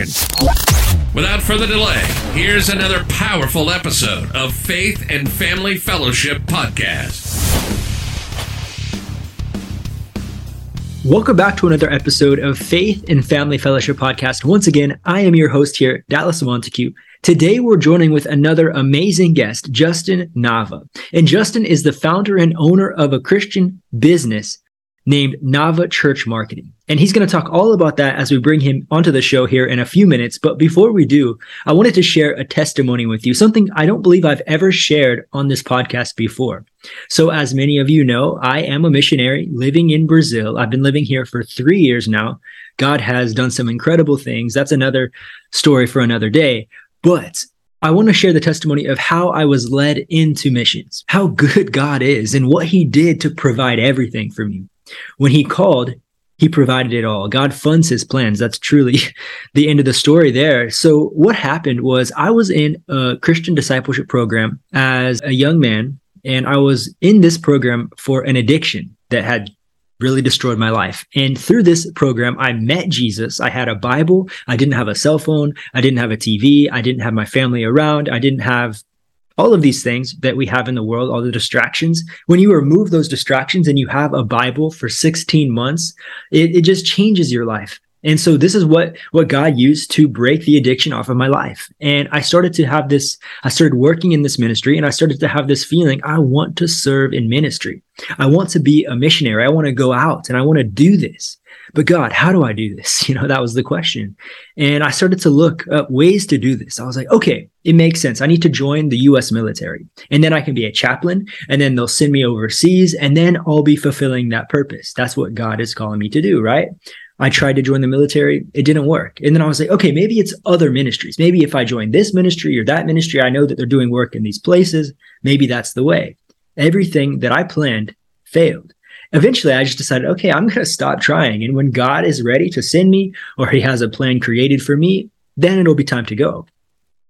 Without further delay, here's another powerful episode of Faith and Family Fellowship Podcast. Welcome back to another episode of Faith and Family Fellowship Podcast. Once again, I am your host here, Dallas Montague. Today, we're joining with another amazing guest, Justin Nava. And Justin is the founder and owner of a Christian business named Nava Church Marketing. And he's going to talk all about that as we bring him onto the show here in a few minutes. But before we do, I wanted to share a testimony with you, something I don't believe I've ever shared on this podcast before. So, as many of you know, I am a missionary living in Brazil. I've been living here for three years now. God has done some incredible things. That's another story for another day. But I want to share the testimony of how I was led into missions, how good God is, and what He did to provide everything for me. When he called, he provided it all. God funds his plans. That's truly the end of the story there. So, what happened was I was in a Christian discipleship program as a young man, and I was in this program for an addiction that had really destroyed my life. And through this program, I met Jesus. I had a Bible. I didn't have a cell phone. I didn't have a TV. I didn't have my family around. I didn't have all of these things that we have in the world, all the distractions, when you remove those distractions and you have a Bible for 16 months, it, it just changes your life. And so this is what what God used to break the addiction off of my life. And I started to have this I started working in this ministry and I started to have this feeling I want to serve in ministry. I want to be a missionary. I want to go out and I want to do this. But God, how do I do this? You know, that was the question. And I started to look up ways to do this. I was like, okay, it makes sense. I need to join the US military and then I can be a chaplain and then they'll send me overseas and then I'll be fulfilling that purpose. That's what God is calling me to do, right? I tried to join the military. It didn't work. And then I was like, okay, maybe it's other ministries. Maybe if I join this ministry or that ministry, I know that they're doing work in these places. Maybe that's the way. Everything that I planned failed eventually I just decided, okay, I'm going to stop trying. And when God is ready to send me or he has a plan created for me, then it'll be time to go.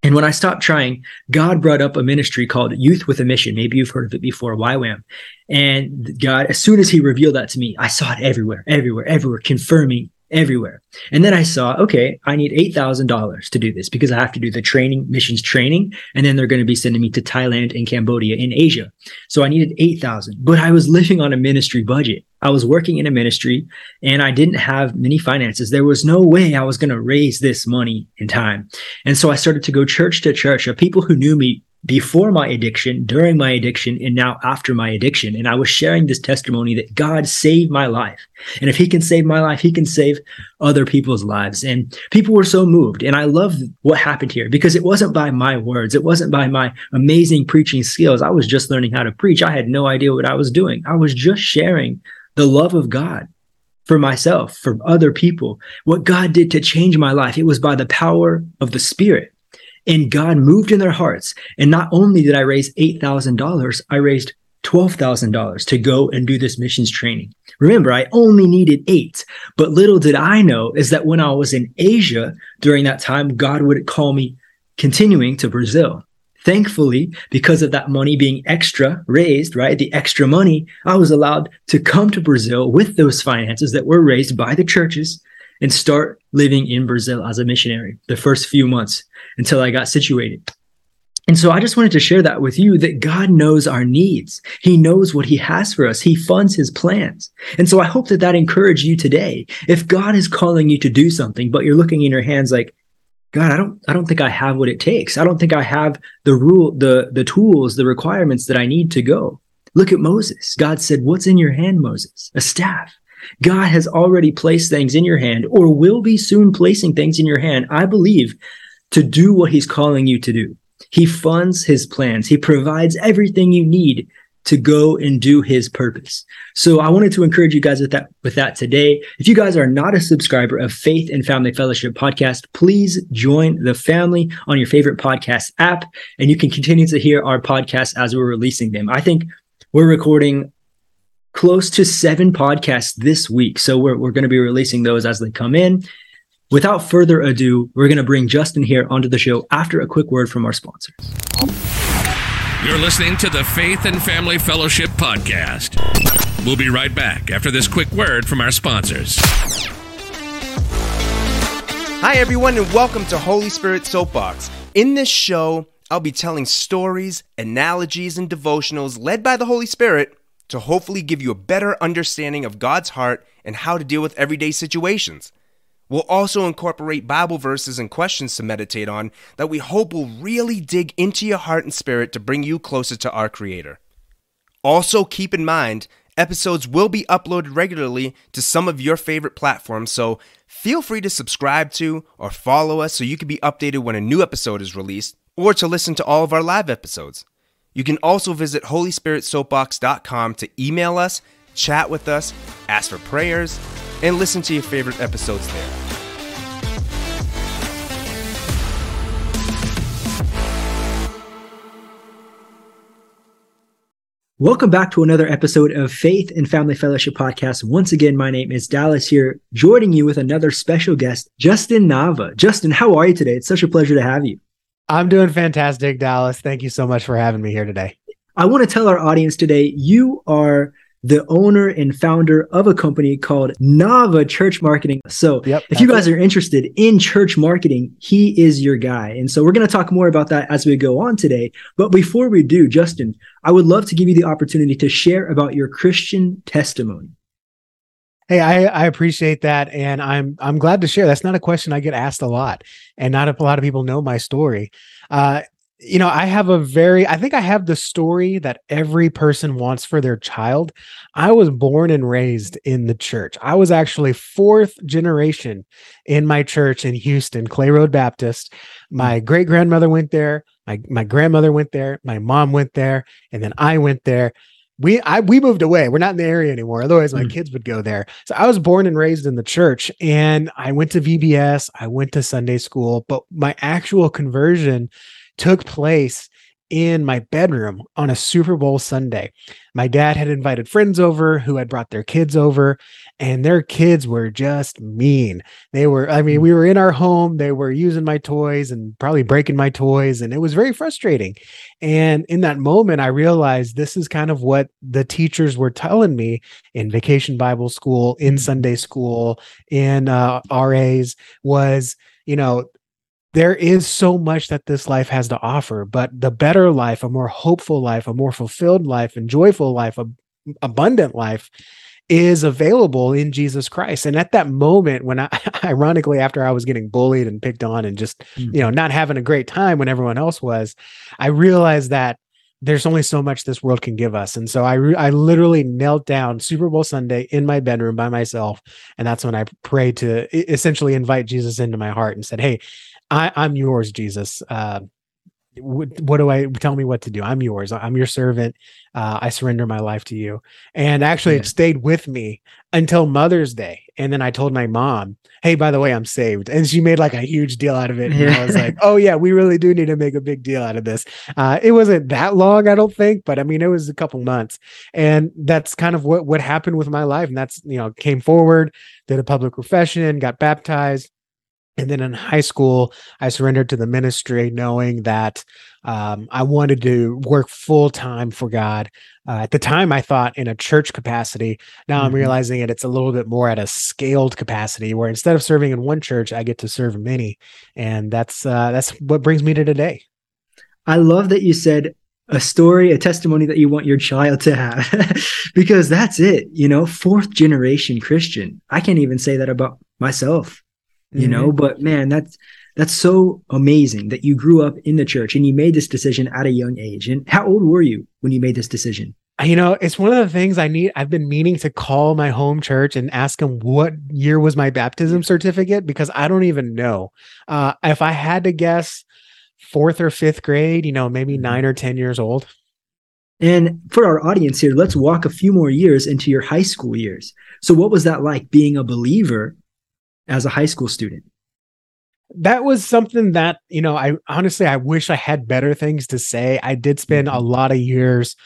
And when I stopped trying, God brought up a ministry called Youth with a Mission. Maybe you've heard of it before, YWAM. And God, as soon as He revealed that to me, I saw it everywhere, everywhere, everywhere, confirming everywhere. And then I saw, okay, I need $8,000 to do this because I have to do the training, missions training. And then they're going to be sending me to Thailand and Cambodia in Asia. So I needed 8,000, but I was living on a ministry budget. I was working in a ministry and I didn't have many finances. There was no way I was going to raise this money in time. And so I started to go church to church of people who knew me before my addiction, during my addiction, and now after my addiction. And I was sharing this testimony that God saved my life. And if he can save my life, he can save other people's lives. And people were so moved. And I love what happened here because it wasn't by my words. It wasn't by my amazing preaching skills. I was just learning how to preach. I had no idea what I was doing. I was just sharing the love of God for myself, for other people. What God did to change my life, it was by the power of the Spirit. And God moved in their hearts. And not only did I raise $8,000, I raised $12,000 to go and do this missions training. Remember, I only needed eight, but little did I know is that when I was in Asia during that time, God would call me continuing to Brazil. Thankfully, because of that money being extra raised, right? The extra money, I was allowed to come to Brazil with those finances that were raised by the churches and start living in Brazil as a missionary the first few months until I got situated. And so I just wanted to share that with you that God knows our needs. He knows what he has for us. He funds his plans. And so I hope that that encouraged you today. If God is calling you to do something, but you're looking in your hands like, God, I don't, I don't think I have what it takes. I don't think I have the rule, the, the tools, the requirements that I need to go. Look at Moses. God said, what's in your hand, Moses? A staff. God has already placed things in your hand or will be soon placing things in your hand, I believe, to do what he's calling you to do. He funds his plans. He provides everything you need to go and do his purpose. So I wanted to encourage you guys with that with that today. If you guys are not a subscriber of Faith and Family Fellowship podcast, please join the family on your favorite podcast app and you can continue to hear our podcasts as we're releasing them. I think we're recording close to 7 podcasts this week. So we're we're going to be releasing those as they come in. Without further ado, we're going to bring Justin here onto the show after a quick word from our sponsors. You're listening to the Faith and Family Fellowship podcast. We'll be right back after this quick word from our sponsors. Hi, everyone, and welcome to Holy Spirit Soapbox. In this show, I'll be telling stories, analogies, and devotionals led by the Holy Spirit to hopefully give you a better understanding of God's heart and how to deal with everyday situations. We'll also incorporate Bible verses and questions to meditate on that we hope will really dig into your heart and spirit to bring you closer to our Creator. Also, keep in mind, episodes will be uploaded regularly to some of your favorite platforms, so feel free to subscribe to or follow us so you can be updated when a new episode is released or to listen to all of our live episodes. You can also visit HolySpiritSoapbox.com to email us, chat with us, ask for prayers, and listen to your favorite episodes there. Welcome back to another episode of Faith and Family Fellowship Podcast. Once again, my name is Dallas here, joining you with another special guest, Justin Nava. Justin, how are you today? It's such a pleasure to have you. I'm doing fantastic, Dallas. Thank you so much for having me here today. I want to tell our audience today you are the owner and founder of a company called Nava Church Marketing. So, yep, if you guys it. are interested in church marketing, he is your guy. And so, we're going to talk more about that as we go on today. But before we do, Justin, I would love to give you the opportunity to share about your Christian testimony. Hey, I, I appreciate that, and I'm I'm glad to share. That's not a question I get asked a lot, and not a lot of people know my story. Uh, you know, I have a very, I think I have the story that every person wants for their child. I was born and raised in the church. I was actually fourth generation in my church in Houston, Clay Road Baptist. My hmm. great grandmother went there. My, my grandmother went there. My mom went there. And then I went there. We I we moved away. We're not in the area anymore. Otherwise, my mm. kids would go there. So I was born and raised in the church, and I went to VBS. I went to Sunday school, but my actual conversion took place in my bedroom on a Super Bowl Sunday. My dad had invited friends over who had brought their kids over, and their kids were just mean. They were, I mean, we were in our home, they were using my toys and probably breaking my toys, and it was very frustrating. And in that moment, I realized this is kind of what the teachers were telling me in vacation Bible school, in mm-hmm. Sunday school, in uh, RAs was, you know, there is so much that this life has to offer, but the better life, a more hopeful life, a more fulfilled life, and joyful life, a abundant life is available in Jesus Christ. And at that moment, when I, ironically, after I was getting bullied and picked on and just, mm-hmm. you know, not having a great time when everyone else was, I realized that there's only so much this world can give us. And so I, re- I literally knelt down Super Bowl Sunday in my bedroom by myself. And that's when I prayed to essentially invite Jesus into my heart and said, Hey, I, I'm yours, Jesus. Uh, what, what, do I tell me what to do? I'm yours. I'm your servant. Uh, I surrender my life to you. And actually, yeah. it stayed with me until Mother's Day. And then I told my mom, "Hey, by the way, I'm saved." And she made like a huge deal out of it. And I was like, "Oh yeah, we really do need to make a big deal out of this." Uh, it wasn't that long, I don't think, but I mean, it was a couple months. And that's kind of what what happened with my life. And that's you know came forward, did a public profession, got baptized and then in high school, I surrendered to the ministry, knowing that um, I wanted to work full time for God. Uh, at the time, I thought in a church capacity. Now mm-hmm. I'm realizing it, it's a little bit more at a scaled capacity, where instead of serving in one church, I get to serve many, and that's uh, that's what brings me to today. I love that you said a story, a testimony that you want your child to have, because that's it. You know, fourth generation Christian. I can't even say that about myself you mm-hmm. know but man that's that's so amazing that you grew up in the church and you made this decision at a young age and how old were you when you made this decision you know it's one of the things i need i've been meaning to call my home church and ask them what year was my baptism certificate because i don't even know uh, if i had to guess fourth or fifth grade, you know, maybe Mm-hmm. nine or 10 years old. And for our audience here, let's walk a few more years into your high school years. So, what was that like being a believer as a high school student? That was something that, you know, I honestly, I wish I had better things to say. I did spend a mm-hmm. lot of years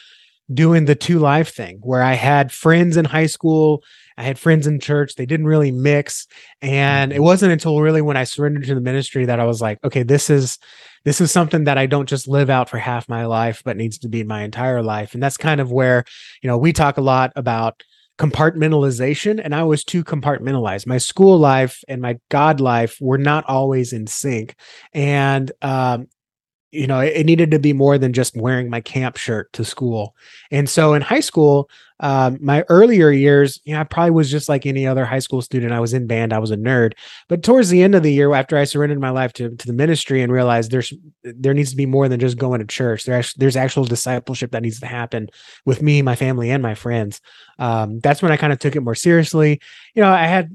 doing the two life thing where I had friends in high school, I had friends in church. They didn't really mix. And it mm-hmm. wasn't until really when I surrendered to the ministry that I was like, okay, this is this is something that I don't just live out for half my life, but needs to be my entire life. And that's kind of where, you know, we talk a lot about compartmentalization and I was too compartmentalized. My school life and my God life were not always in sync. And um you know, it, needed to be more than just wearing my camp shirt to school. And so in high school, um, my earlier years, you know, I probably was just like any other high school student. I was in band, I was a nerd. But towards the end of the year, after I surrendered my life to, to the ministry and realized there's there needs to be more than just going to church. There actually, there's actual discipleship that needs to happen with me, my family, and my friends. Um, that's when I kind of took it more seriously. You know, I had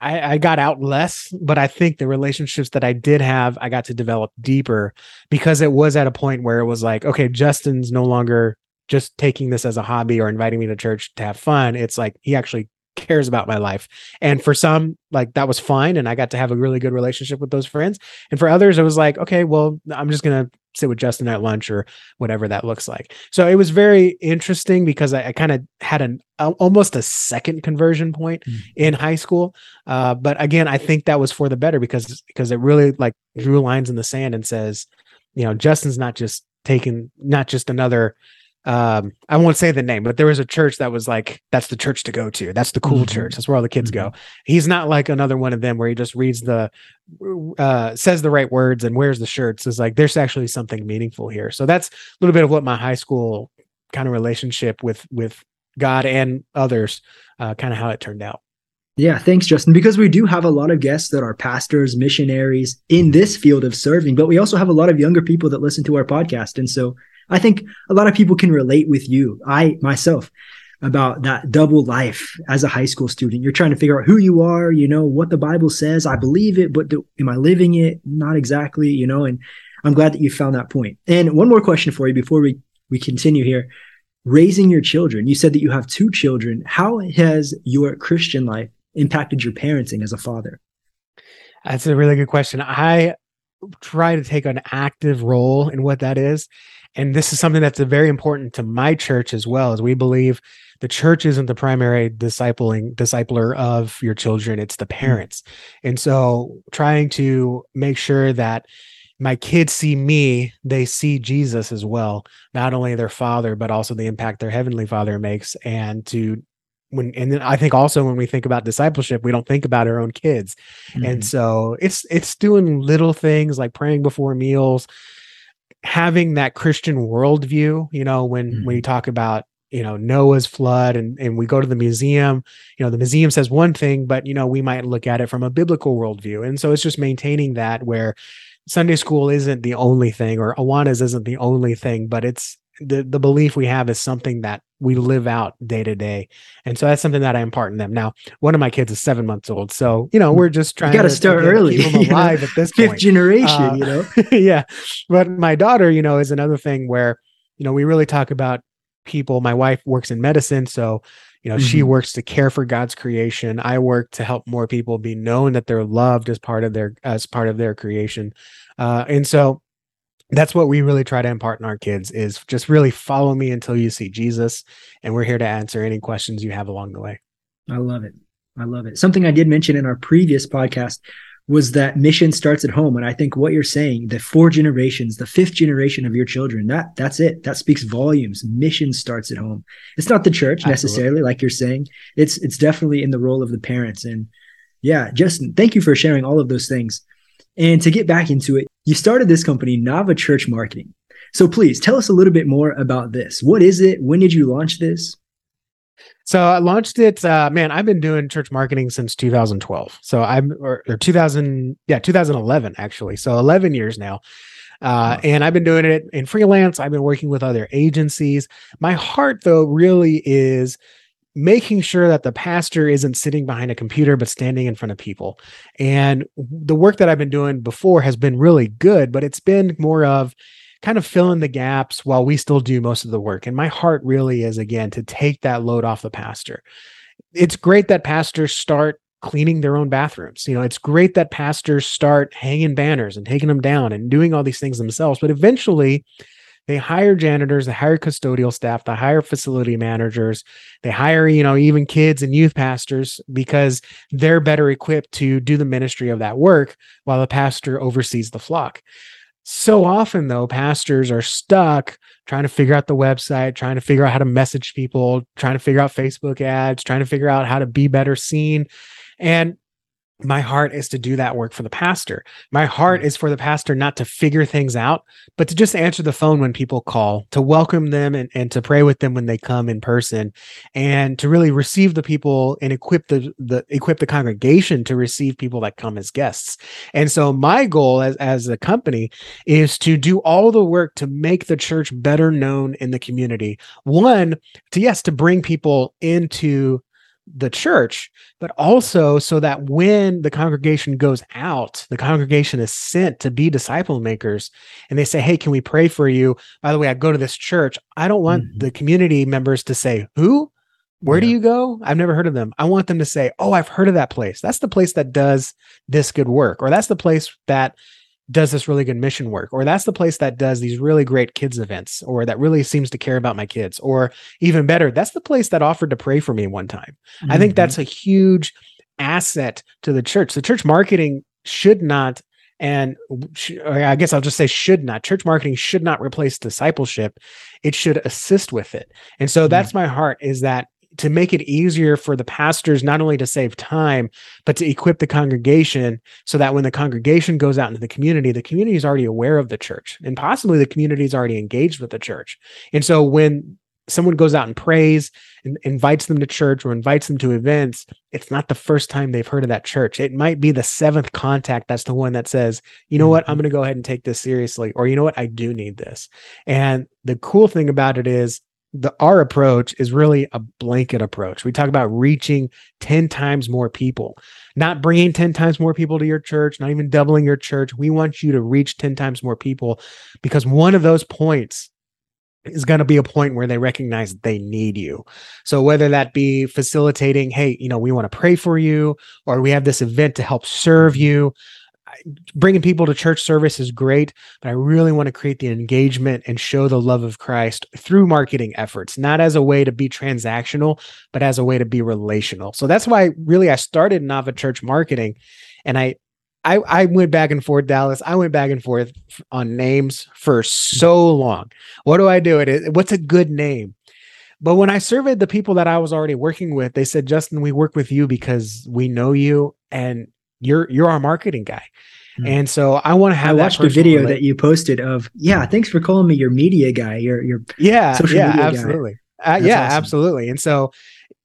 I, I, got out less, but I think the relationships that I did have, I got to develop deeper because it was at a point where it was like, okay, Justin's no longer just taking this as a hobby or inviting me to church to have fun. It's like he actually cares about my life. And for some, like that was fine. And I got to have a really good relationship with those friends. And for others, it was like, okay, well, I'm just going to sit with Justin at lunch or whatever that looks like. So it was very interesting because I, I kind of had an uh, almost a second conversion point mm-hmm. in high school. Uh, but again, I think that was for the better because because it really like drew lines in the sand and says, you know, Justin's not just taking not just another um i won't say the name but there was a church that was like that's the church to go to that's the cool mm-hmm. church that's where all the kids mm-hmm. go he's not like another one of them where he just reads the uh says the right words and wears the shirts is like there's actually something meaningful here so that's a little bit of what my high school kind of relationship with with god and others uh kind of how it turned out yeah, thanks, Justin. Because we do have a lot of guests that are pastors, missionaries in this field of serving, but we also have a lot of younger people that listen to our podcast. And so I think a lot of people can relate with you, I myself, about that double life as a high school student. You're trying to figure out who you are, you know, what the Bible says. I believe it, but do, am I living it? Not exactly, you know, and I'm glad that you found that point. And one more question for you before we, we continue here. Raising your children, you said that you have two children. How has your Christian life impacted your parenting as a father? That's a really good question. I try to take an active role in what that is. And this is something that's very important to my church as well, as we believe the church isn't the primary discipling discipler of your children, it's the parents. Mm-hmm. And so trying to make sure that my kids see me, they see Jesus as well, not only their father, but also the impact their heavenly father makes. And to when and then I think also when we think about discipleship, we don't think about our own kids. Mm-hmm. And so it's it's doing little things like praying before meals, having that Christian worldview, you know, when mm-hmm. when you talk about you know Noah's flood and and we go to the museum, you know, the museum says one thing, but you know, we might look at it from a biblical worldview. And so it's just maintaining that where Sunday school isn't the only thing or Awanas isn't the only thing, but it's the the belief we have is something that we live out day to day, and so that's something that I impart in them. Now, one of my kids is seven months old, so you know we're just trying. You got to start early, keep them alive at this fifth point. generation. Uh, you know, yeah. But my daughter, you know, is another thing where you know we really talk about people. My wife works in medicine, so you know mm-hmm. she works to care for god's creation i work to help more people be known that they're loved as part of their as part of their creation uh, and so that's what we really try to impart in our kids is just really follow me until you see jesus and we're here to answer any questions you have along the way. I love it. I love it. Something i did mention in our previous podcast was that mission starts at home and i think what you're saying the four generations the fifth generation of your children that that's it. That speaks volumes. Mission starts at home. It's not the church Absolutely. necessarily like you're saying. It's it's definitely in the role of the parents. And yeah justin thank you for sharing all of those things and to get back into it you started this company nava church marketing so please tell us a little bit more about this what is it when did you launch this so I launched it. Uh, man, I've been doing church marketing since 2012. So I'm or, or 2000, yeah, 2011 actually. So 11 years now. Uh, and I've been doing it in freelance. I've been working with other agencies. My heart, though, really is making sure that the pastor isn't sitting behind a computer but standing in front of people. And the work that I've been doing before has been really good, but it's been more of kind of fill in the gaps while we still do most of the work. And my heart really is again to take that load off the pastor. It's great that pastors start cleaning their own bathrooms. You know, it's great that pastors start hanging banners and taking them down and doing all these things themselves, but eventually they hire janitors, they hire custodial staff, they hire facility managers, they hire, you know, even kids and youth pastors because they're better equipped to do the ministry of that work while the pastor oversees the flock. So often, though, pastors are stuck trying to figure out the website, trying to figure out how to message people, trying to figure out Facebook ads, trying to figure out how to be better seen. And my heart is to do that work for the pastor. My heart mm. is for the pastor not to figure things out, but to just answer the phone when people call, to welcome them and, and to pray with them when they come in person, and to really receive the people and equip the, the equip the congregation to receive people that come as guests. And so my goal as, as a company is to do all the work to make the church better known in the community. One, to yes, to bring people into the church, but also so that when the congregation goes out, the congregation is sent to be disciple makers and they say, Hey, can we pray for you? By the way, I go to this church. I don't want mm-hmm. the community members to say, Who? Where yeah. do you go? I've never heard of them. I want them to say, Oh, I've heard of that place. That's the place that does this good work, or that's the place that does this really good mission work or that's the place that does these really great kids events or that really seems to care about my kids or even better that's the place that offered to pray for me one time mm-hmm. i think that's mm-hmm. a huge asset to the church the church marketing should not and I guess I'll just say should not. Church marketing should not replace discipleship. It should assist with it. And so mm-hmm. that's my heart is that to make it easier for the pastors not only to save time but to equip the congregation so that when the congregation goes out into the community the community is already aware of the church and possibly the community is already engaged with the church. And so when someone goes out and prays and invites them to church or invites them to events it's not the first time they've heard of that church. It might be the seventh contact that's the one that says you know what? I'm mm-hmm. going to go ahead and take this seriously or you know what? I do need this. And the cool thing about it is the our approach is really a blanket approach. We talk about reaching 10 times more people, not bringing 10 times more people to your church, not even doubling your church. We want you to reach 10 times more people because one of those points is going to be a point where they recognize they need you. So whether that be facilitating, hey, you know, we want to pray for you or we have this event to help serve you, bringing people to church service is great, but I really want to create the engagement and show the love of Christ through marketing efforts, not as a way to be transactional, but as a way to be relational. So that's why really I started Nava Church marketing and I I, I went back and forth, Dallas. I went back and forth on names for so long. What do I do? It what's a good name? But when I surveyed the people that I was already working with, they said, Justin, we work with you because we know you and you're you're our marketing guy. Mm-hmm. And so I want to have. I watched a video that you posted of, yeah, thanks for calling me your media guy. Your your yeah, yeah, absolutely, uh, yeah, awesome. absolutely. And so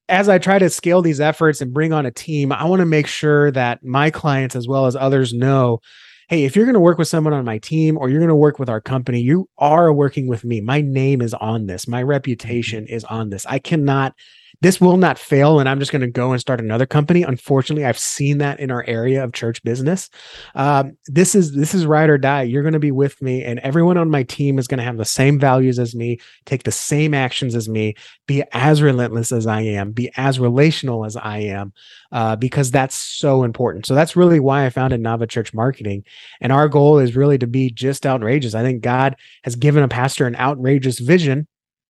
as I try to scale these efforts and bring on a team, I want to make sure that my clients as well as others know hey, if you're going to work with someone on my team or you're going to work with our company, you are working with me. My name is on this. My reputation mm-hmm. is on this. I cannot this will not fail and i'm just going to go and start another company. Unfortunately i've seen that in our area of church business. Um, this is this is ride or die. You're going to be with me and everyone on my team is going to have the same values as me take the same actions as me be as relentless as i am be as relational as i am uh, because that's so important. So that's really why i founded nava church marketing and our goal is really to be just outrageous. I think god has given a pastor an outrageous vision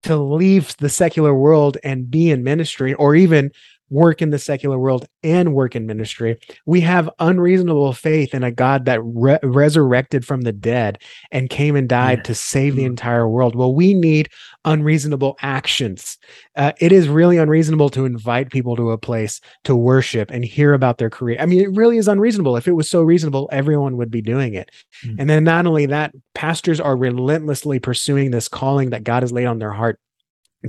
to leave the secular world and be in ministry or even work in the secular world and work in ministry. We have unreasonable faith in a God that re- resurrected from the dead and came and died yeah. to save the mm-hmm. entire world. Well, we need unreasonable actions. Uh, it is really unreasonable to invite people to a place to worship and hear about their career. I mean, it really is unreasonable. If it was so reasonable, everyone would be doing it. Mm-hmm. And then not only that, pastors are relentlessly pursuing this calling that God has laid on their heart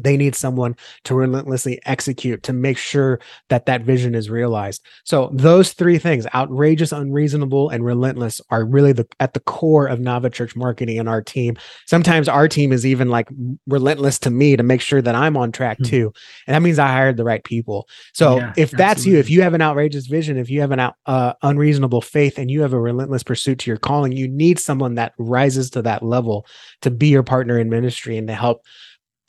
they need someone to relentlessly execute to make sure that that vision is realized so those three things outrageous unreasonable and relentless are really the at the core of nava church marketing and our team sometimes our team is even like relentless to me to make sure that i'm on track mm-hmm. too and that means i hired the right people so yeah, if that's absolutely. you if you have an outrageous vision if you have an out, uh, unreasonable faith and you have a relentless pursuit to your calling you need someone that rises to that level to be your partner in ministry and to help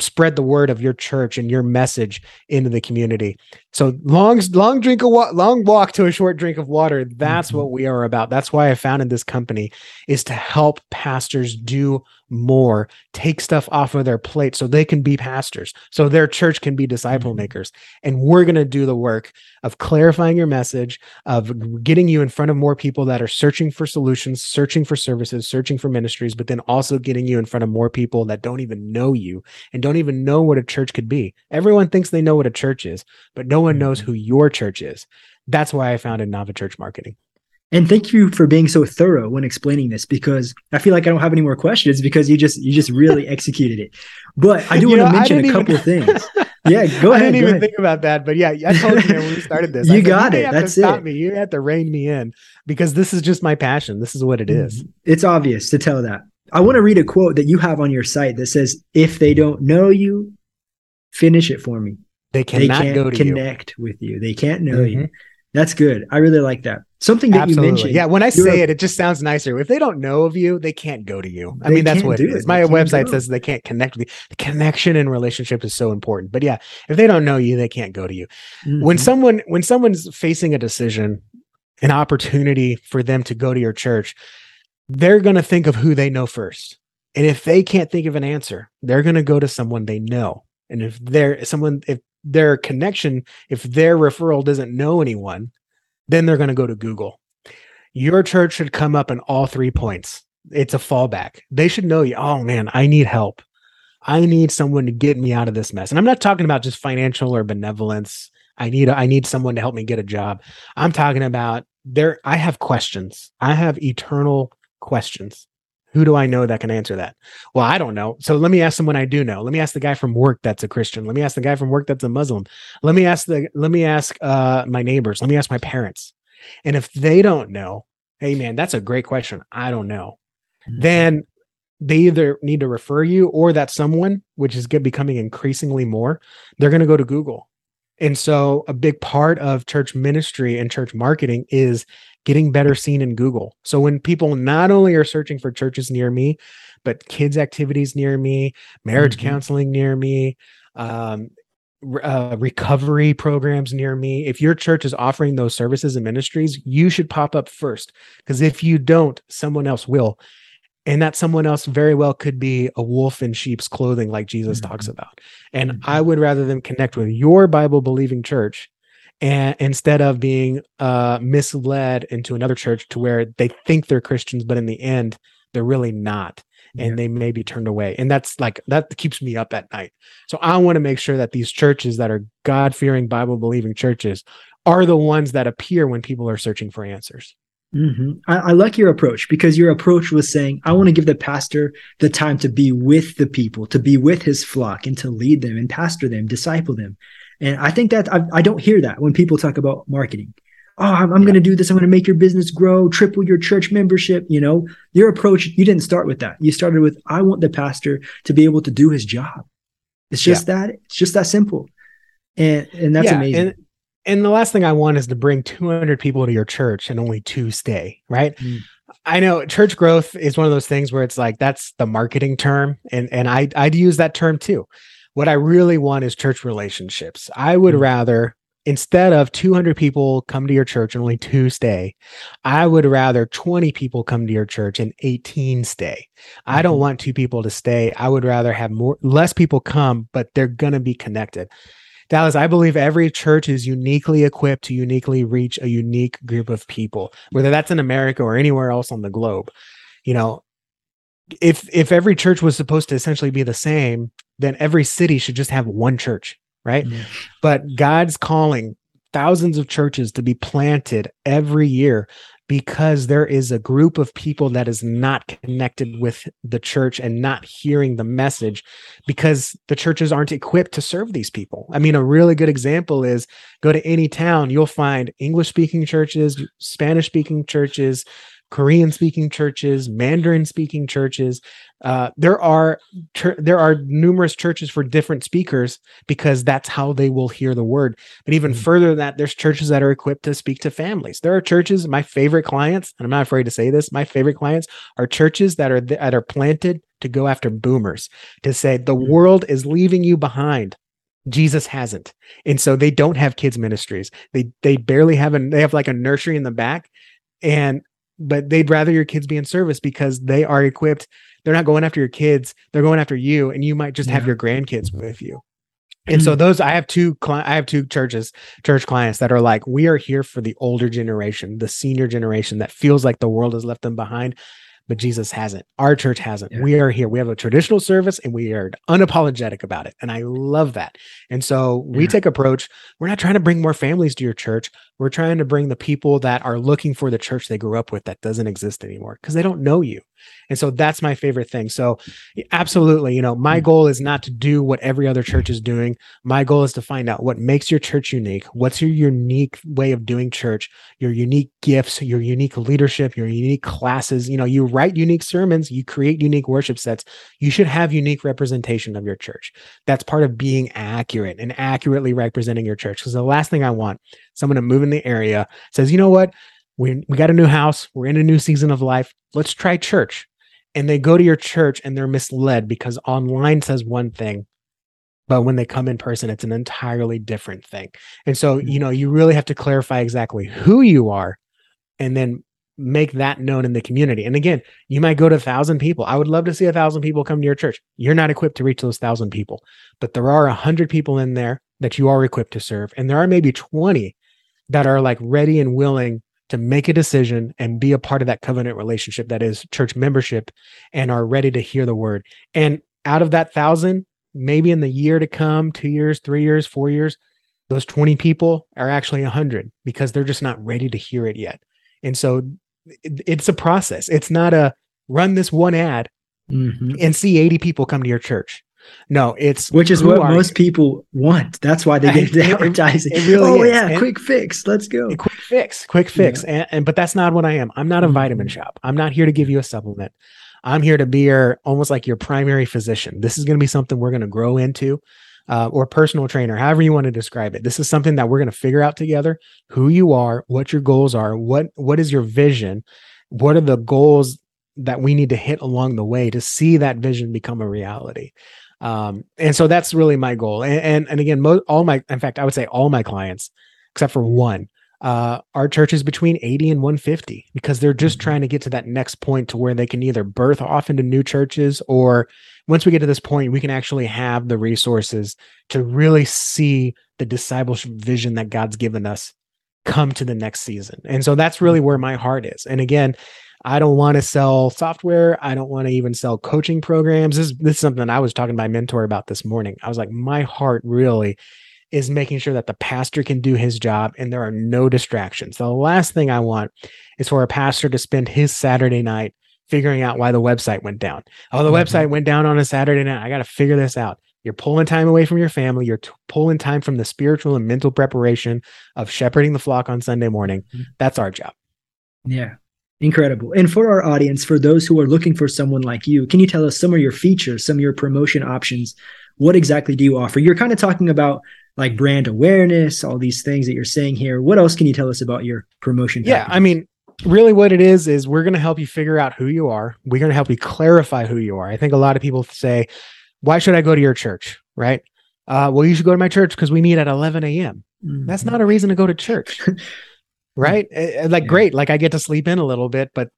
spread the word of your church and your message into the community. So long, long drink of wa- long walk to a short drink of water. That's mm-hmm. what we are about. That's why I founded this company is to help pastors do more, take stuff off of their plate so they can be pastors, so their church can be disciple mm-hmm. makers. And we're going to do the work of clarifying your message, of getting you in front of more people that are searching for solutions, searching for services, searching for ministries, but then also getting you in front of more people that don't even know you and don't even know what a church could be. Everyone thinks they know what a church is, but no one knows mm-hmm. who your church is. That's why I founded Nava Church Marketing. And thank you for being so thorough when explaining this because I feel like I don't have any more questions because you just you just really executed it. But I do want to mention a couple even... of things. Yeah, go ahead. I didn't even ahead. think about that, but yeah, I told you when we started this. you said, got you it. That's to stop it. me. You have to rein me in because this is just my passion. This is what it is. Mm-hmm. It's obvious to tell that. I want to read a quote that you have on your site that says, "If they don't know you, finish it for me." They cannot they go to connect you. with you. They can't know mm-hmm. you. That's good. I really like that. Something that Absolutely. you mentioned. Yeah, when I say it, it just sounds nicer. If they don't know of you, they can't go to you. I mean, that's what it is. It. My website go. says they can't connect with you. The connection and relationship is so important. But yeah, if they don't know you, they can't go to you. Mm-hmm. When someone when someone's facing a decision, an opportunity for them to go to your church, they're going to think of who they know first. And if they can't think of an answer, they're going to go to someone they know. And if they're someone, if their connection, if their referral doesn't know anyone, then they're going to go to Google. Your church should come up in all three points. It's a fallback. They should know you. Oh man, I need help. I need someone to get me out of this mess. And I'm not talking about just financial or benevolence. I need I need someone to help me get a job. I'm talking about there I have questions. I have eternal questions. Who do I know that can answer that? Well, I don't know. So let me ask someone I do know. Let me ask the guy from work that's a Christian. Let me ask the guy from work that's a Muslim. Let me ask the let me ask uh, my neighbors. Let me ask my parents. And if they don't know, hey man, that's a great question. I don't know. Mm-hmm. Then they either need to refer you or that someone, which is becoming increasingly more, they're going to go to Google. And so a big part of church ministry and church marketing is getting better seen in Google. So when people not only are searching for churches near me, but kids activities near me, marriage mm-hmm. counseling near me, um, uh, recovery programs near me. If your church is offering those services and ministries, you should pop up first. Because if you don't, someone else will. And that someone else very well could be a wolf in sheep's clothing, like Jesus mm-hmm. talks about. And mm-hmm. I would rather them connect with your Bible believing church and instead of being uh, misled into another church to where they think they're Christians, but in the end they're really not, and yeah. they may be turned away. And that's like that keeps me up at night. So I want to make sure that these churches that are God fearing, Bible believing churches are the ones that appear when people are searching for answers. Mm-hmm. I, I, like your approach because your approach was saying, I want to give the pastor the time to be with the people, to be with his flock, and to lead them and pastor them, disciple them. And I think that I, I don't hear that when people talk about marketing. Oh, I'm, I'm going to do this. I'm going to make your business grow, triple your church membership. You know, your approach, you didn't start with that. You started with, I want the pastor to be able to do his job. It's just yeah. that, it's just that simple. And, and that's yeah, amazing. And, and the last thing I want is to bring 200 people to your church and only two stay, right? Mm. I know church growth is one of those things where it's like that's the marketing term and and I I'd use that term too. What I really want is church relationships. I would mm-hmm. rather instead of 200 people come to your church and only two stay, I would rather 20 people come to your church and 18 stay. Mm-hmm. I don't mm-hmm. want two people to stay. I would rather have more less people come, but they're going to be connected. Dallas, I believe every church is uniquely equipped to uniquely reach a unique group of people, whether that's in America or anywhere else on the globe. You know, if if every church was supposed to essentially be the same, then every city should just have one church, right? Yeah. But God's calling thousands of churches to be planted every year because there is a group of people that is not connected with the church and not hearing the message because the churches aren't equipped to serve these people. I mean, a really good example is go to any town, you'll find English speaking churches, Spanish speaking churches, Korean speaking churches, Mandarin speaking churches. Uh, there are there are numerous churches for different speakers because that's how they will hear the word. But even mm-hmm. further than that, there's churches that are equipped to speak to families. There are churches. My favorite clients, and I'm not afraid to say this, my favorite clients are churches that are that are planted to go after boomers to say the mm-hmm. world is leaving you behind. Jesus hasn't. And so they don't have kids ministries. They they barely have a they have like a nursery in the back and but they'd rather your kids be in service because they are equipped. They're not going after your kids; they're going after you, and you might just yeah. have your grandkids with you. And so those I have two cli- I have two churches church clients that are like we are here for the older generation, the senior generation that feels like the world has left them behind but Jesus hasn't. Our church hasn't. Yeah. We are here. We have a traditional service and we are unapologetic about it. And I love that. And so we yeah. take approach. We're not trying to bring more families to your church. We're trying to bring the people that are looking for the church they grew up with that doesn't exist anymore because they don't know you. And so that's my favorite thing. So absolutely, you know, my mm. goal is not to do what every other church is doing. My goal is to find out what makes your church unique. What's your unique way of doing church, your unique gifts, your unique leadership, your unique classes. You know, you write unique sermons, you create unique worship sets. You should have unique representation of your church. That's part of being accurate and accurately representing your church. Because the last thing I want, someone to move in the area says, you know what? we, we got a new house. We're in a new season of life. Let's try church. And they go to your church and they're misled because online says one thing, but when they come in person, it's an entirely different thing. And so, you know, you really have to clarify exactly who you are and then make that known in the community. And again, you might go to a thousand people. I would love to see a thousand people come to your church. You're not equipped to reach those thousand people, but there are a hundred people in there that you are equipped to serve. And there are maybe 20 that are like ready and willing to make a decision and be a part of that covenant relationship that is church membership and are ready to hear the word. And out of that thousand, maybe in the year to come, two years, three years, four years, those 20 people are actually 100 because they're just not ready to hear it yet. And so it's a process. It's not a run this one ad mm-hmm. and see 80 people come to your church. No, it's which is what most people want. That's why they get the advertising. It, it really oh is. yeah, and quick fix. Let's go. Quick fix, quick fix. Yeah. And, and but that's not what I am. I'm not a vitamin mm-hmm. shop. I'm not here to give you a supplement. I'm here to be your almost like your primary physician. This is going to be something we're going to grow into. Uh, or personal trainer, however you want to describe it. This is something that we're going to figure out together who you are, what your goals are, what what is your vision, what are the goals that we need to hit along the way to see that vision become a reality. Um, and so that's really my goal. And and, and again, mo- all my, in fact, I would say all my clients, except for one, uh, our church is between 80 and 150 because they're just mm-hmm. trying to get to that next point to where they can either birth off into new churches or once we get to this point, we can actually have the resources to really see the discipleship vision that God's given us come to the next season. And so that's really where my heart is. And again, I don't want to sell software. I don't want to even sell coaching programs. This, this is something I was talking to my mentor about this morning. I was like, my heart really is making sure that the pastor can do his job and there are no distractions. The last thing I want is for a pastor to spend his Saturday night figuring out why the website went down. Oh, the mm-hmm. website went down on a Saturday night. I got to figure this out. You're pulling time away from your family. You're t- pulling time from the spiritual and mental preparation of shepherding the flock on Sunday morning. Mm-hmm. That's our job. Yeah. Incredible. And for our audience, for those who are looking for someone like you, can you tell us some of your features, some of your promotion options? What exactly do you offer? You're kind of talking about like brand awareness, all these things that you're saying here. What else can you tell us about your promotion? Yeah, I mean, really what it is is we're going to help you figure out who you are. We're going to help you clarify who you are. I think a lot of people say, "Why should I go to your church?" Right? Uh, well, you should go to my church because we meet at 11 a.m. Mm-hmm. That's not a reason to go to church. right? Eh, eh, like, yeah. great. Like, I get to sleep in a little bit, but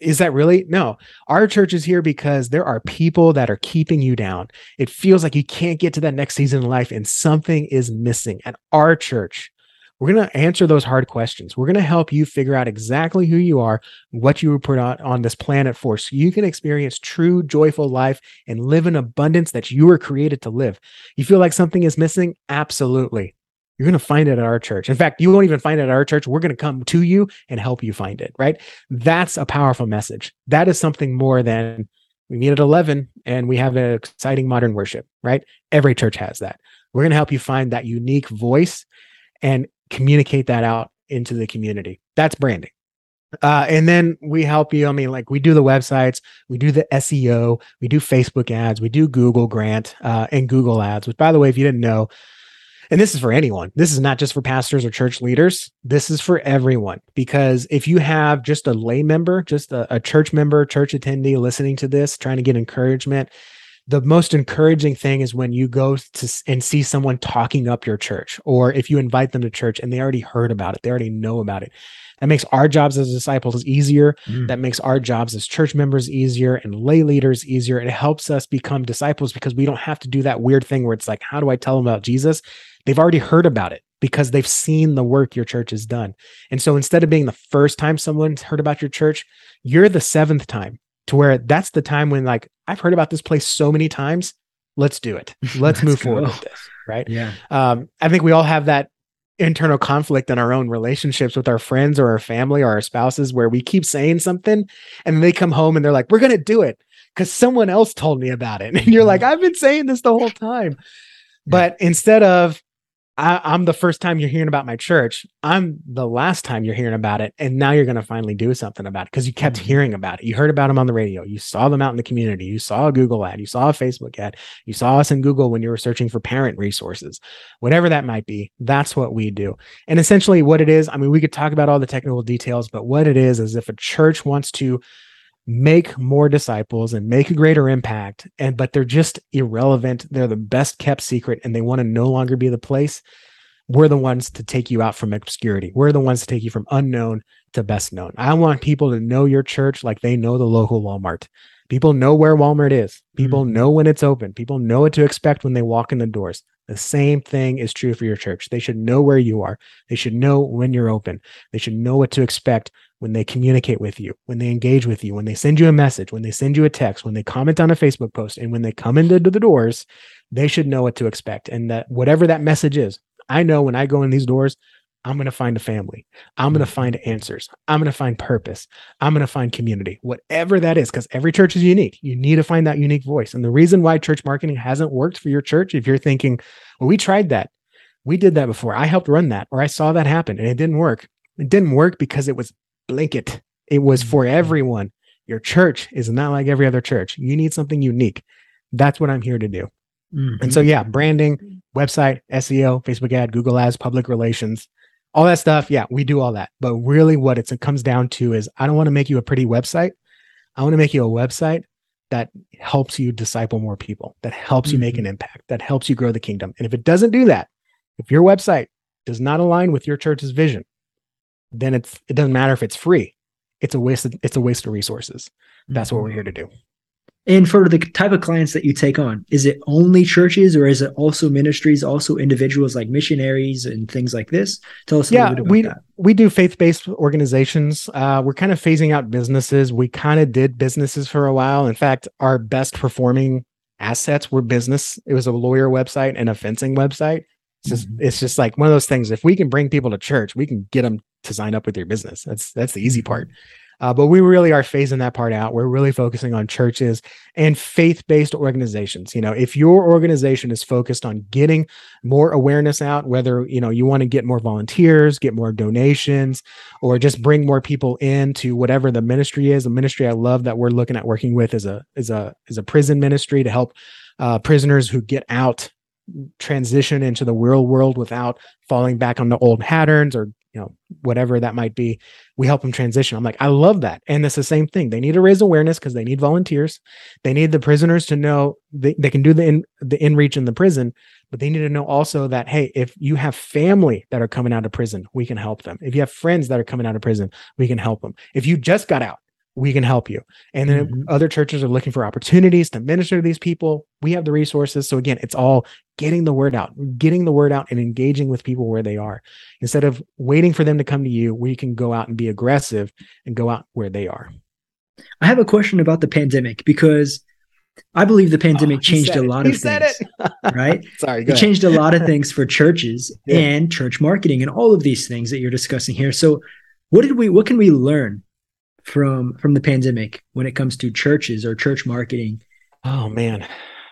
is that really? No. Our church is here because there are people that are keeping you down. It feels like you can't get to that next season in life and something is missing. At our church, we're going to answer those hard questions. We're going to help you figure out exactly who you are, what you were put on, on this planet for, so you can experience true, joyful life and live in abundance that you were created to live. You feel like something is missing? Absolutely. You're going to find it at our church. In fact, you won't even find it at our church. We're going to come to you and help you find it, right? That's a powerful message. That is something more than we meet at 11 and we have an exciting modern worship, right? Every church has that. We're going to help you find that unique voice and communicate that out into the community. That's branding. Uh, and then we help you. I mean, like we do the websites, we do the SEO, we do Facebook ads, we do Google Grant uh, and Google Ads. Which, by the way, if you didn't know, and this is for anyone. This is not just for pastors or church leaders. This is for everyone. Because if you have just a lay member, just a, a church member, church attendee listening to this, trying to get encouragement, the most encouraging thing is when you go to and see someone talking up your church, or if you invite them to church and they already heard about it, they already know about it. That makes our jobs as disciples easier. Mm. That makes our jobs as church members easier and lay leaders easier. It helps us become disciples because we don't have to do that weird thing where it's like, how do I tell them about Jesus? They've already heard about it because they've seen the work your church has done. And so instead of being the first time someone's heard about your church, you're the seventh time to where that's the time when like I've heard about this place so many times. Let's do it. Let's, move forward with this. Right. Yeah. Um, I think we all have that internal conflict in our own relationships with our friends or our family or our spouses where we keep saying something and they come home and they're like, we're going to do it because someone else told me about it. And you're like, mm-hmm. I've been saying this the whole time. But instead of I, am the first time you're hearing about my church. I'm the last time you're hearing about it. And now you're going to finally do something about it because you kept mm-hmm. hearing about it. You heard about them on the radio. You saw them out in the community. You saw a Google ad. You saw a Facebook ad. You saw us in Google when you were searching for parent resources, whatever that might be. That's what we do. And essentially, what it is I mean, we could talk about all the technical details, but what it is is if a church wants to make more disciples and make a greater impact and but they're just irrelevant they're the best kept secret and they want to no longer be the place we're the ones to take you out from obscurity we're the ones to take you from unknown to best known i want people to know your church like they know the local walmart people know where walmart is people mm-hmm. know when it's open people know what to expect when they walk in the doors the same thing is true for your church. They should know where you are. They should know when you're open. They should know what to expect when they communicate with you, when they engage with you, when they send you a message, when they send you a text, when they comment on a Facebook post, and when they come into the doors, they should know what to expect. And that whatever that message is, I know when I go in these doors, I'm going to find a family. I'm going to mm-hmm. find answers. I'm going to find purpose. I'm going to find community, whatever that is, because every church is unique. You need to find that unique voice. And the reason why church marketing hasn't worked for your church, if you're thinking, well, we tried that, we did that before, I helped run that, or I saw that happen and it didn't work. It didn't work because it was blanket, it It was for mm-hmm. everyone. Your church is not like every other church. You need something unique. That's what I'm here to do. Mm-hmm. And so, yeah, branding, website, SEO, Facebook ad, Google ads, public relations all that stuff. Yeah, we do all that. But really, what it comes down to is I don't want to make you a pretty website. I want to make you a website that helps you disciple more people, that helps mm-hmm. you make an mm-hmm. impact, that helps you grow the kingdom. And if it doesn't do that, if your website does not align with your church's vision, then it's it doesn't matter if it's free. It's a waste. Of, it's a waste of resources. That's what we're here to do. And for the type of clients that you take on, is it only churches or is it also ministries, also individuals like missionaries and things like this? Tell us yeah, we, that. We do faith based organizations. Uh, we're kind of phasing out businesses. We kind of did businesses for a while. In fact, our best performing assets were business. It was a lawyer website and a fencing website. It's just, mm-hmm. it's just like one of those things. If we can bring people to church, we can get them to sign up with your business. That's that's the easy part. Uh, but we really are phasing that part out. We're really focusing on churches and faith based organizations. You know, if your organization is focused on getting more awareness out, whether, you know, you want to get more volunteers, get more donations, or just bring more people into whatever the ministry is, The ministry I love that we're looking at working with is a, is a, is a prison ministry to help uh, prisoners who get out transition into the real world without falling back on the old patterns or you know whatever that might be we help them transition. I'm like i love that. And it's the same thing. They need to raise awareness because they need volunteers. They need the prisoners to know they, they can do the in the in reach in the prison but they need to know also that hey if you have family that are coming out of prison we can help them. If you have friends that are coming out of prison we can help them. If you just got out we can help you. And then mm-hmm. other churches are looking for opportunities to minister to these people. We have the resources. So again, it's all getting the word out, getting the word out and engaging with people where they are. Instead of waiting for them to come to you, we can go out and be aggressive and go out where they are. I have a question about the pandemic because I believe the pandemic Oh, changed a it. lot He of said things, it. right? Sorry, It changed a lot of things for churches Yeah. and church marketing and all of these things that you're discussing here. So, what did we? What can we learn from from the pandemic when it comes to churches or church marketing? Oh man.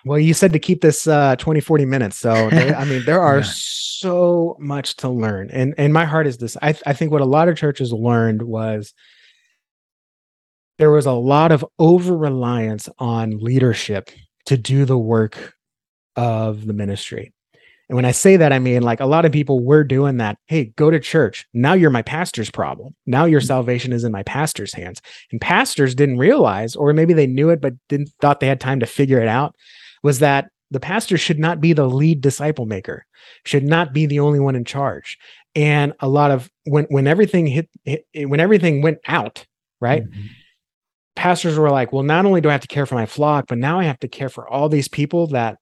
Well, you said to keep this uh 20 40 minutes. So there, I mean there are Yeah. so much to learn. And and my heart is this. I I think what a lot of churches learned was there was a lot of over reliance on leadership to do the work of the ministry. And when I say that, I mean like a lot of people were doing that. Hey, go to church. Now you're my pastor's problem. Now your salvation is in my pastor's hands. And pastors didn't realize, or maybe they knew it but didn't thought they had time to figure it out, was that the pastor should not be the lead disciple maker, should not be the only one in charge. And a lot of when when everything hit, hit when everything went out, right? Mhm. pastors were like, well, not only do I have to care for my flock, but now I have to care for all these people that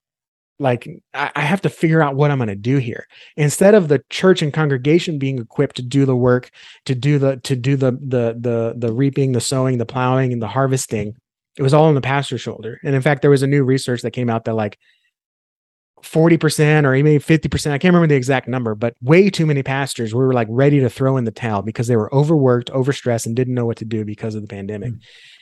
like I, I have to figure out what I'm going to do here. Instead of the church and congregation being equipped to do the work, to do the to do the the the the reaping, the sowing, the plowing, and the harvesting, it was all on the pastor's shoulder. And in fact, there was a new research that came out that like 40% or even 50%, I can't remember the exact number, but way too many pastors were like ready to throw in the towel because they were overworked, overstressed, and didn't know what to do because of the pandemic. Mm.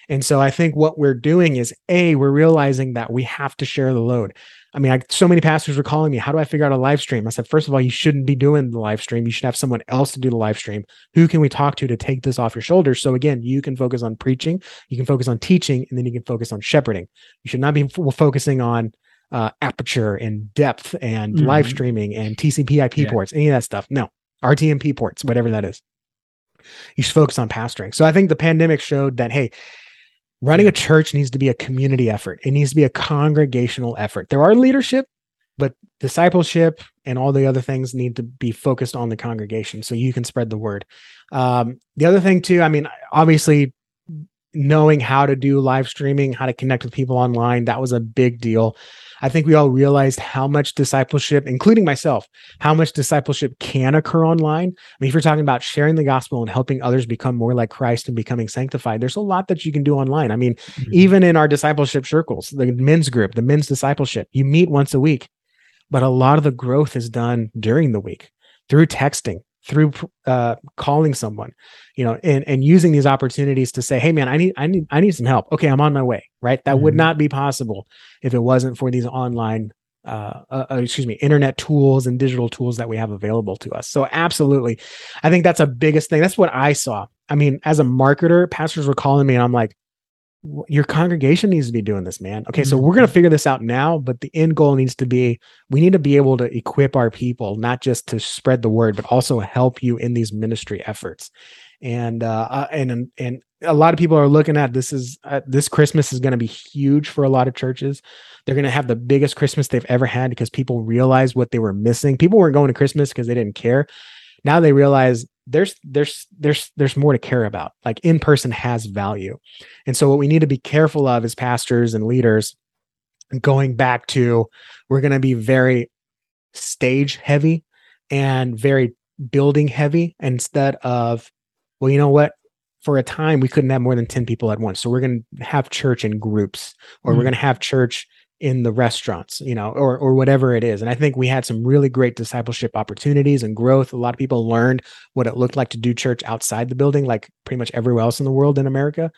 And so I think what we're doing is A, we're realizing that we have to share the load. I mean, I, so many pastors were calling me, how do I figure out a live stream? I said, first of all, you shouldn't be doing the live stream. You should have someone else to do the live stream. Who can we talk to to take this off your shoulders? So again, you can focus on preaching, you can focus on teaching, and then you can focus on shepherding. You should not be f- focusing on uh, aperture and depth and live Mhm. streaming and TCP/IP Yeah. ports, any of that stuff. No, RTMP ports, whatever that is. You should focus on pastoring. So I think the pandemic showed that hey, running a church needs to be a community effort. It needs to be a congregational effort. There are leadership, but discipleship and all the other things need to be focused on the congregation so you can spread the word. Um, the other thing too, I mean, obviously knowing how to do live streaming, how to connect with people online, that was a big deal. I think we all realized how much discipleship, including myself, how much discipleship can occur online. I mean, if you're talking about sharing the gospel and helping others become more like Christ and becoming sanctified, there's a lot that you can do online. I mean, Mhm. even in our discipleship circles, the men's group, the men's discipleship, you meet once a week, but a lot of the growth is done during the week through texting, through uh, calling someone, you know, and and using these opportunities to say, "Hey, man, I need I need I need some help. Okay, I'm on my way." Right? That would Mhm. not be possible if it wasn't for these online. Uh, uh, excuse me, internet tools and digital tools that we have available to us. So, absolutely, I think that's a biggest thing. That's what I saw. I mean, as a marketer, pastors were calling me, and I'm like, "W- your congregation needs to be doing this, man. Okay, so we're going to figure this out now, but the end goal needs to be we need to be able to equip our people, not just to spread the word, but also help you in these ministry efforts. And uh, uh, and and a lot of people are looking at this is uh, this Christmas is going to be huge for a lot of churches. They're going to have the biggest Christmas they've ever had because people realized what they were missing. People weren't going to Christmas because they didn't care. Now they realize there's there's there's there's more to care about. Like in person has value. And so what we need to be careful of as pastors and leaders going back to we're going to be very stage heavy and very building heavy instead of well you know what for a time we couldn't have more than 10 people at once so we're going to have church in groups or we're Mm. going to have church in the restaurants you know or or whatever it is. And i think we had some really great discipleship opportunities and growth. A lot of people learned what it looked like to do church outside the building like pretty much everywhere else in the world in america.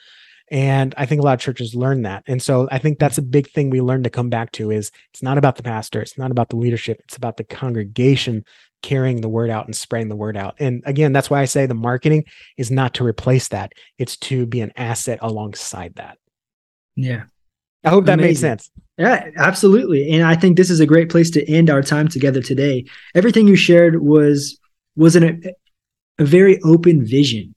And i think a lot of churches learn that. And so i think that's a big thing we learn to come back to is it's not about the pastor it's not about the leadership it's about the congregation carrying the word out and spreading the word out. And again that's why i say the marketing is not to replace that it's to be an asset alongside that. Yeah. I hope that made sense Yeah, absolutely. And I think this is a great place to end our time together today. Everything you shared was was an, a, a very open vision.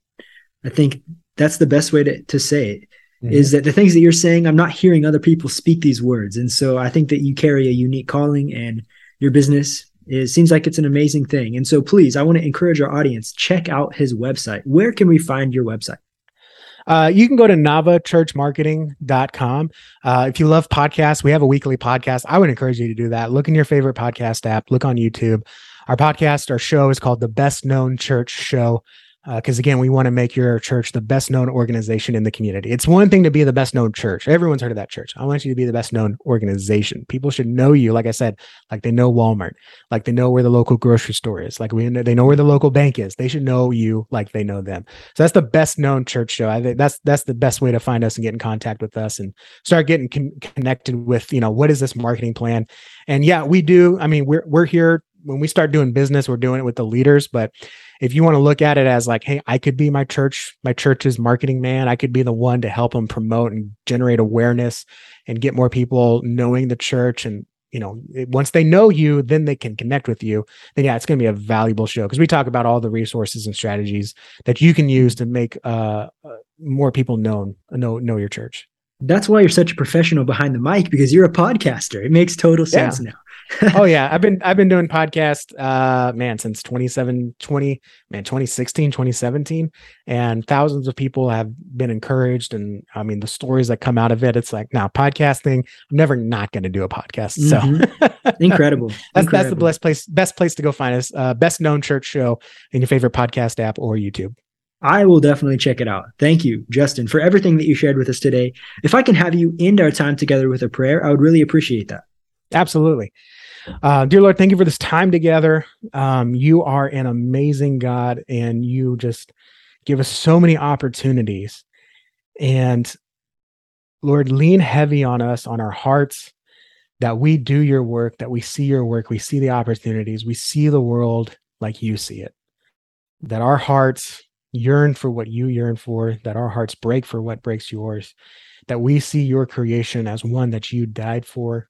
I think that's the best way to, to say it. Mm-hmm. Is that the things that you're saying, I'm not hearing other people speak these words. And so I think that you carry a unique calling and your business is seems like it's an amazing thing. And so please, I want to encourage our audience, check out his website. Where can we find your website? Uh, you can go to navachurchmarketing.com. Uh, if you love podcasts, we have a weekly podcast. I would encourage you to do that. Look in your favorite podcast app, look on YouTube. Our podcast, our show is called The Best Known Church Show. Because uh, again, we want to make your church the best known organization in the community. It's one thing to be the best known church. Everyone's heard of that church. I want you to be the best known organization. People should know you, like I said, like they know Walmart, like they know where the local grocery store is, like we they know where the local bank is. They should know you like they know them. So that's the best known church show. I think that's that's the best way to find us and get in contact with us and start getting con- connected with you know what is this marketing plan. And yeah, we do. I mean, we're we're here when we start doing business, we're doing it with the leaders. But if you want to look at it as like, hey, I could be my church, my church's marketing man, I could be the one to help them promote and generate awareness and get more people knowing the church. And, you know, once they know you, then they can connect with you. Then, yeah, it's going to be a valuable show because we talk about all the resources and strategies that you can use to make uh, uh, more people known, know, know your church. That's why you're such a professional behind the mic because you're a podcaster. It makes total sense yeah. now oh yeah, I've been I've been doing podcast uh man since 27 20 man 2016 2017 and thousands of people have been encouraged and I mean the stories that come out of it it's like now podcasting I'm never not going to do a podcast. So mm-hmm. incredible. that's incredible. that's the best place best place to go find us uh best known church show in your favorite podcast app or YouTube. I will definitely check it out. Thank you, Justin, for everything that you shared with us today. If I can have you end our time together with a prayer, I would really appreciate that. Absolutely. Uh, dear Lord, thank you for this time together. Um, you are an amazing God, and you just give us so many opportunities. And Lord, lean heavy on us, on our hearts, that we do your work, that we see your work, we see the opportunities, we see the world like you see it. That our hearts yearn for what you yearn for, that our hearts break for what breaks yours, that we see your creation as one that you died for,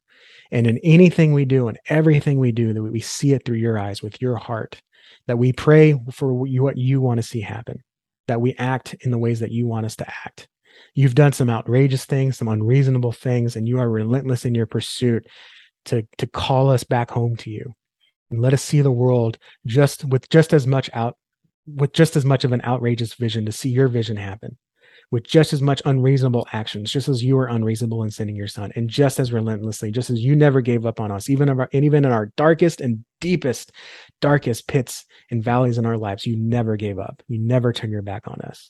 and in anything we do and everything we do, that we see it through your eyes with your heart, that we pray for what you, want to see happen, that we act in the ways that you want us to act. You've done some outrageous things, some unreasonable things, and you are relentless in your pursuit to, to call us back home to you. And let us see the world just with just as much out with just as much of an outrageous vision to see your vision happen with just as much unreasonable actions, just as you were unreasonable in sending your son, and just as relentlessly, just as you never gave up on us, even in our, even in our darkest and deepest, darkest pits and valleys in our lives, you never gave up. You never turned your back on us.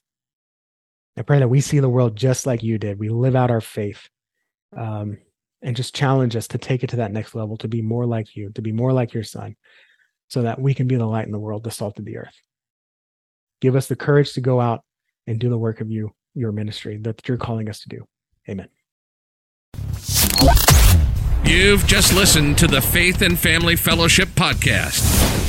I pray that we see the world just like you did. We live out our faith. Um, and just challenge us to take it to that next level, to be more like you, to be more like your son, so that we can be the light in the world, the salt of the earth. Give us the courage to go out and do the work of you your ministry that you're calling us to do. Amen. You've just listened to the Faith and Family Fellowship podcast